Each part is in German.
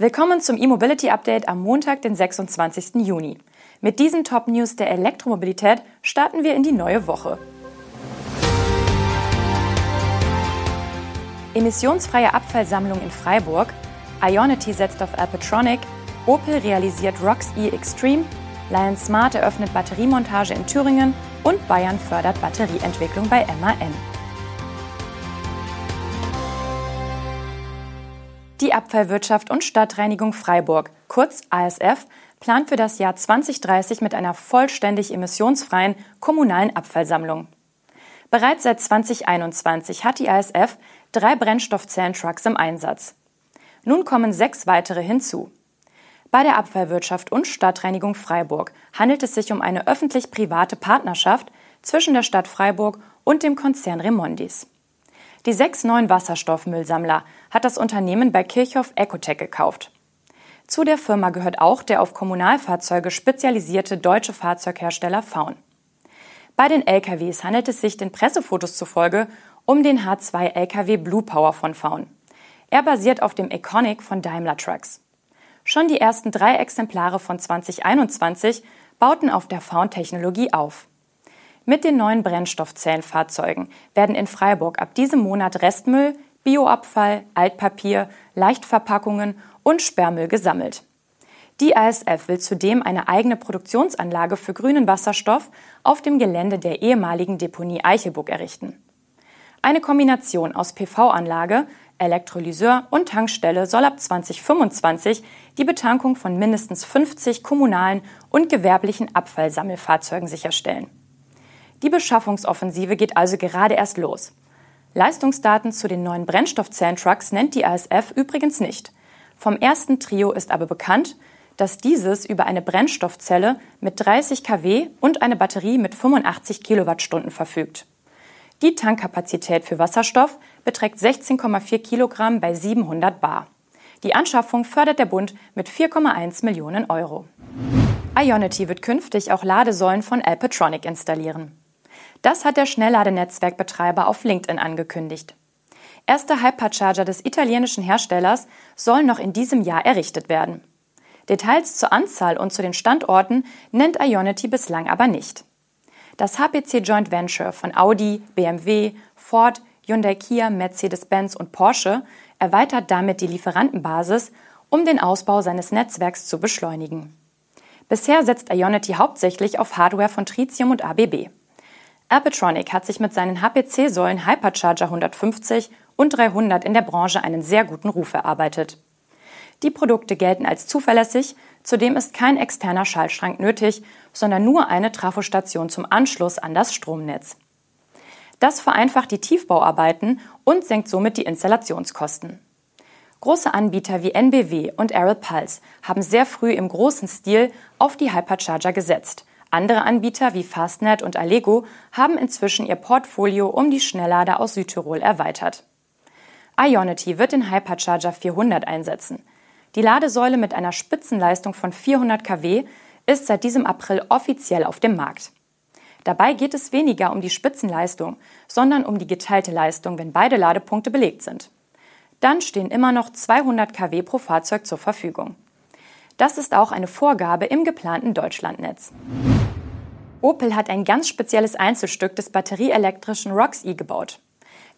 Willkommen zum E-Mobility Update am Montag, den 26. Juni. Mit diesen Top-News der Elektromobilität starten wir in die neue Woche. Emissionsfreie Abfallsammlung in Freiburg, Ionity setzt auf Alpatronic, Opel realisiert Rox E Extreme, Lion Smart eröffnet Batteriemontage in Thüringen und Bayern fördert Batterieentwicklung bei MAN. Die Abfallwirtschaft und Stadtreinigung Freiburg, kurz ASF, plant für das Jahr 2030 mit einer vollständig emissionsfreien kommunalen Abfallsammlung. Bereits seit 2021 hat die ASF drei Brennstoffzellentrucks im Einsatz. Nun kommen sechs weitere hinzu. Bei der Abfallwirtschaft und Stadtreinigung Freiburg handelt es sich um eine öffentlich-private Partnerschaft zwischen der Stadt Freiburg und dem Konzern Remondis. Die sechs neuen Wasserstoffmüllsammler hat das Unternehmen bei Kirchhoff Ecotech gekauft. Zu der Firma gehört auch der auf Kommunalfahrzeuge spezialisierte deutsche Fahrzeughersteller Faun. Bei den LKWs handelt es sich den Pressefotos zufolge um den H2 LKW Blue Power von Faun. Er basiert auf dem Iconic von Daimler Trucks. Schon die ersten drei Exemplare von 2021 bauten auf der Faun-Technologie auf. Mit den neuen Brennstoffzellenfahrzeugen werden in Freiburg ab diesem Monat Restmüll, Bioabfall, Altpapier, Leichtverpackungen und Sperrmüll gesammelt. Die ASF will zudem eine eigene Produktionsanlage für grünen Wasserstoff auf dem Gelände der ehemaligen Deponie Eichelburg errichten. Eine Kombination aus PV-Anlage, Elektrolyseur und Tankstelle soll ab 2025 die Betankung von mindestens 50 kommunalen und gewerblichen Abfallsammelfahrzeugen sicherstellen. Die Beschaffungsoffensive geht also gerade erst los. Leistungsdaten zu den neuen Brennstoffzellentrucks nennt die ASF übrigens nicht. Vom ersten Trio ist aber bekannt, dass dieses über eine Brennstoffzelle mit 30 kW und eine Batterie mit 85 Kilowattstunden verfügt. Die Tankkapazität für Wasserstoff beträgt 16,4 Kilogramm bei 700 Bar. Die Anschaffung fördert der Bund mit 4,1 Millionen Euro. Ionity wird künftig auch Ladesäulen von Alpatronic installieren. Das hat der Schnellladenetzwerkbetreiber auf LinkedIn angekündigt. Erste Hypercharger des italienischen Herstellers sollen noch in diesem Jahr errichtet werden. Details zur Anzahl und zu den Standorten nennt Ionity bislang aber nicht. Das HPC Joint Venture von Audi, BMW, Ford, Hyundai Kia, Mercedes-Benz und Porsche erweitert damit die Lieferantenbasis, um den Ausbau seines Netzwerks zu beschleunigen. Bisher setzt Ionity hauptsächlich auf Hardware von Tritium und ABB. Alpatronic hat sich mit seinen HPC-Säulen Hypercharger 150 und 300 in der Branche einen sehr guten Ruf erarbeitet. Die Produkte gelten als zuverlässig, zudem ist kein externer Schaltschrank nötig, sondern nur eine Trafostation zum Anschluss an das Stromnetz. Das vereinfacht die Tiefbauarbeiten und senkt somit die Installationskosten. Große Anbieter wie NBW und Aral Pulse haben sehr früh im großen Stil auf die Hypercharger gesetzt andere Anbieter wie Fastnet und Allego haben inzwischen ihr Portfolio um die Schnelllader aus Südtirol erweitert. Ionity wird den Hypercharger 400 einsetzen. Die Ladesäule mit einer Spitzenleistung von 400 kW ist seit diesem April offiziell auf dem Markt. Dabei geht es weniger um die Spitzenleistung, sondern um die geteilte Leistung, wenn beide Ladepunkte belegt sind. Dann stehen immer noch 200 kW pro Fahrzeug zur Verfügung. Das ist auch eine Vorgabe im geplanten Deutschlandnetz. Opel hat ein ganz spezielles Einzelstück des batterieelektrischen Rox-E gebaut.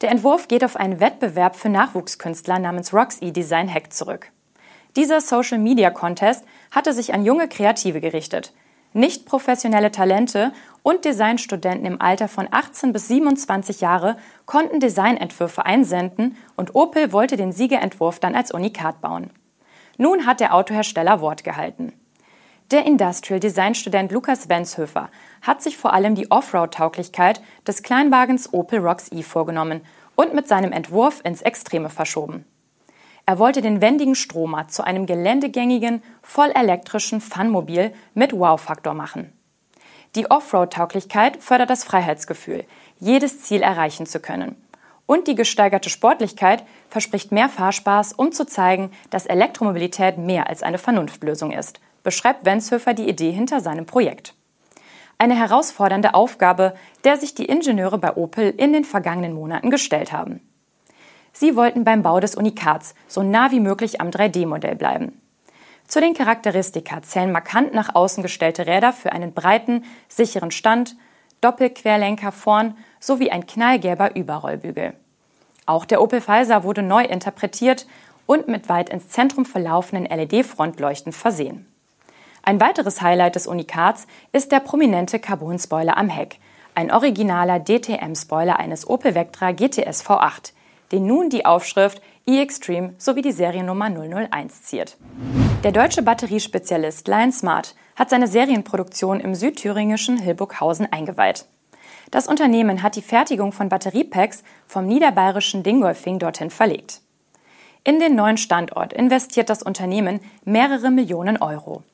Der Entwurf geht auf einen Wettbewerb für Nachwuchskünstler namens Rox-E Design Hack zurück. Dieser Social Media Contest hatte sich an junge Kreative gerichtet. Nicht professionelle Talente und Designstudenten im Alter von 18 bis 27 Jahre konnten Designentwürfe einsenden und Opel wollte den Siegerentwurf dann als Unikat bauen. Nun hat der Autohersteller Wort gehalten. Der Industrial Design Student Lukas Wenshöfer hat sich vor allem die Offroad-Tauglichkeit des Kleinwagens Opel Rocks E vorgenommen und mit seinem Entwurf ins Extreme verschoben. Er wollte den wendigen Stromer zu einem geländegängigen, vollelektrischen Funmobil mit Wow-Faktor machen. Die Offroad-Tauglichkeit fördert das Freiheitsgefühl, jedes Ziel erreichen zu können und die gesteigerte Sportlichkeit verspricht mehr Fahrspaß, um zu zeigen, dass Elektromobilität mehr als eine Vernunftlösung ist, beschreibt Wenshöfer die Idee hinter seinem Projekt. Eine herausfordernde Aufgabe, der sich die Ingenieure bei Opel in den vergangenen Monaten gestellt haben. Sie wollten beim Bau des Unikats so nah wie möglich am 3D-Modell bleiben. Zu den Charakteristika zählen markant nach außen gestellte Räder für einen breiten, sicheren Stand, Doppelquerlenker vorn sowie ein knallgelber Überrollbügel. Auch der Opel Pfizer wurde neu interpretiert und mit weit ins Zentrum verlaufenden LED-Frontleuchten versehen. Ein weiteres Highlight des Unikats ist der prominente Carbon-Spoiler am Heck, ein originaler DTM-Spoiler eines Opel Vectra GTS V8, den nun die Aufschrift e-Extreme sowie die Seriennummer 001 ziert. Der deutsche Batteriespezialist Lion Smart hat seine Serienproduktion im südthüringischen Hilburghausen eingeweiht. Das Unternehmen hat die Fertigung von Batteriepacks vom niederbayerischen Dingolfing dorthin verlegt. In den neuen Standort investiert das Unternehmen mehrere Millionen Euro.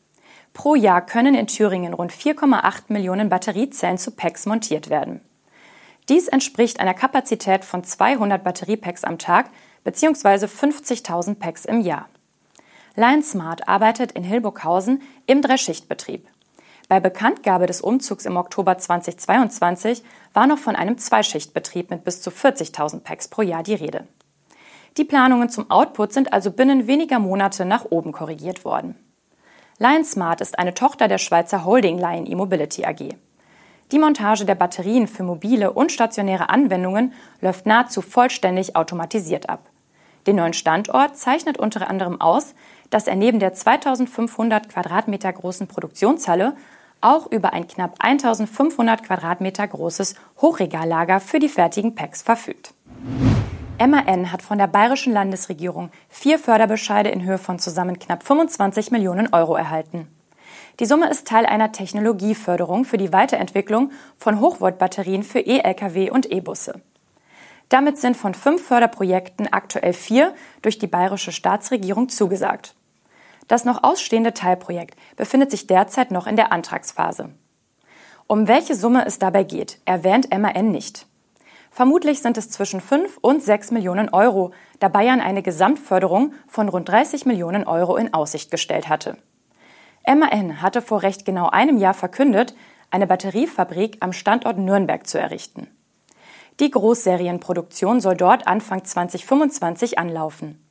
Pro Jahr können in Thüringen rund 4,8 Millionen Batteriezellen zu Packs montiert werden. Dies entspricht einer Kapazität von 200 Batteriepacks am Tag bzw. 50.000 Packs im Jahr. Lion Smart arbeitet in Hilburghausen im Dreischichtbetrieb. Bei Bekanntgabe des Umzugs im Oktober 2022 war noch von einem Zweischichtbetrieb mit bis zu 40.000 Packs pro Jahr die Rede. Die Planungen zum Output sind also binnen weniger Monate nach oben korrigiert worden. Lion Smart ist eine Tochter der Schweizer Holding Lion E-Mobility AG. Die Montage der Batterien für mobile und stationäre Anwendungen läuft nahezu vollständig automatisiert ab. Den neuen Standort zeichnet unter anderem aus, dass er neben der 2500 Quadratmeter großen Produktionshalle auch über ein knapp 1500 Quadratmeter großes Hochregallager für die fertigen Packs verfügt. MAN hat von der bayerischen Landesregierung vier Förderbescheide in Höhe von zusammen knapp 25 Millionen Euro erhalten. Die Summe ist Teil einer Technologieförderung für die Weiterentwicklung von Hochvoltbatterien für E-Lkw und E-Busse. Damit sind von fünf Förderprojekten aktuell vier durch die bayerische Staatsregierung zugesagt. Das noch ausstehende Teilprojekt befindet sich derzeit noch in der Antragsphase. Um welche Summe es dabei geht, erwähnt MAN nicht. Vermutlich sind es zwischen 5 und 6 Millionen Euro, da Bayern eine Gesamtförderung von rund 30 Millionen Euro in Aussicht gestellt hatte. MAN hatte vor recht genau einem Jahr verkündet, eine Batteriefabrik am Standort Nürnberg zu errichten. Die Großserienproduktion soll dort Anfang 2025 anlaufen.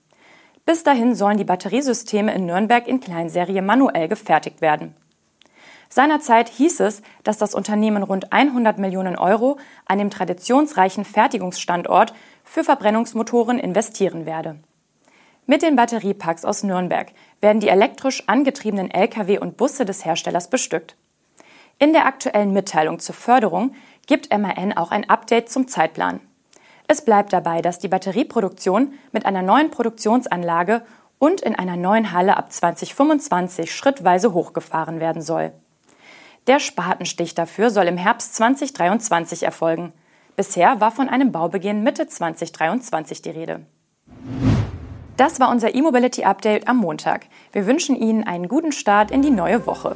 Bis dahin sollen die Batteriesysteme in Nürnberg in Kleinserie manuell gefertigt werden. Seinerzeit hieß es, dass das Unternehmen rund 100 Millionen Euro an dem traditionsreichen Fertigungsstandort für Verbrennungsmotoren investieren werde. Mit den Batteriepacks aus Nürnberg werden die elektrisch angetriebenen Lkw und Busse des Herstellers bestückt. In der aktuellen Mitteilung zur Förderung gibt MAN auch ein Update zum Zeitplan. Es bleibt dabei, dass die Batterieproduktion mit einer neuen Produktionsanlage und in einer neuen Halle ab 2025 schrittweise hochgefahren werden soll. Der Spatenstich dafür soll im Herbst 2023 erfolgen. Bisher war von einem Baubeginn Mitte 2023 die Rede. Das war unser E-Mobility Update am Montag. Wir wünschen Ihnen einen guten Start in die neue Woche.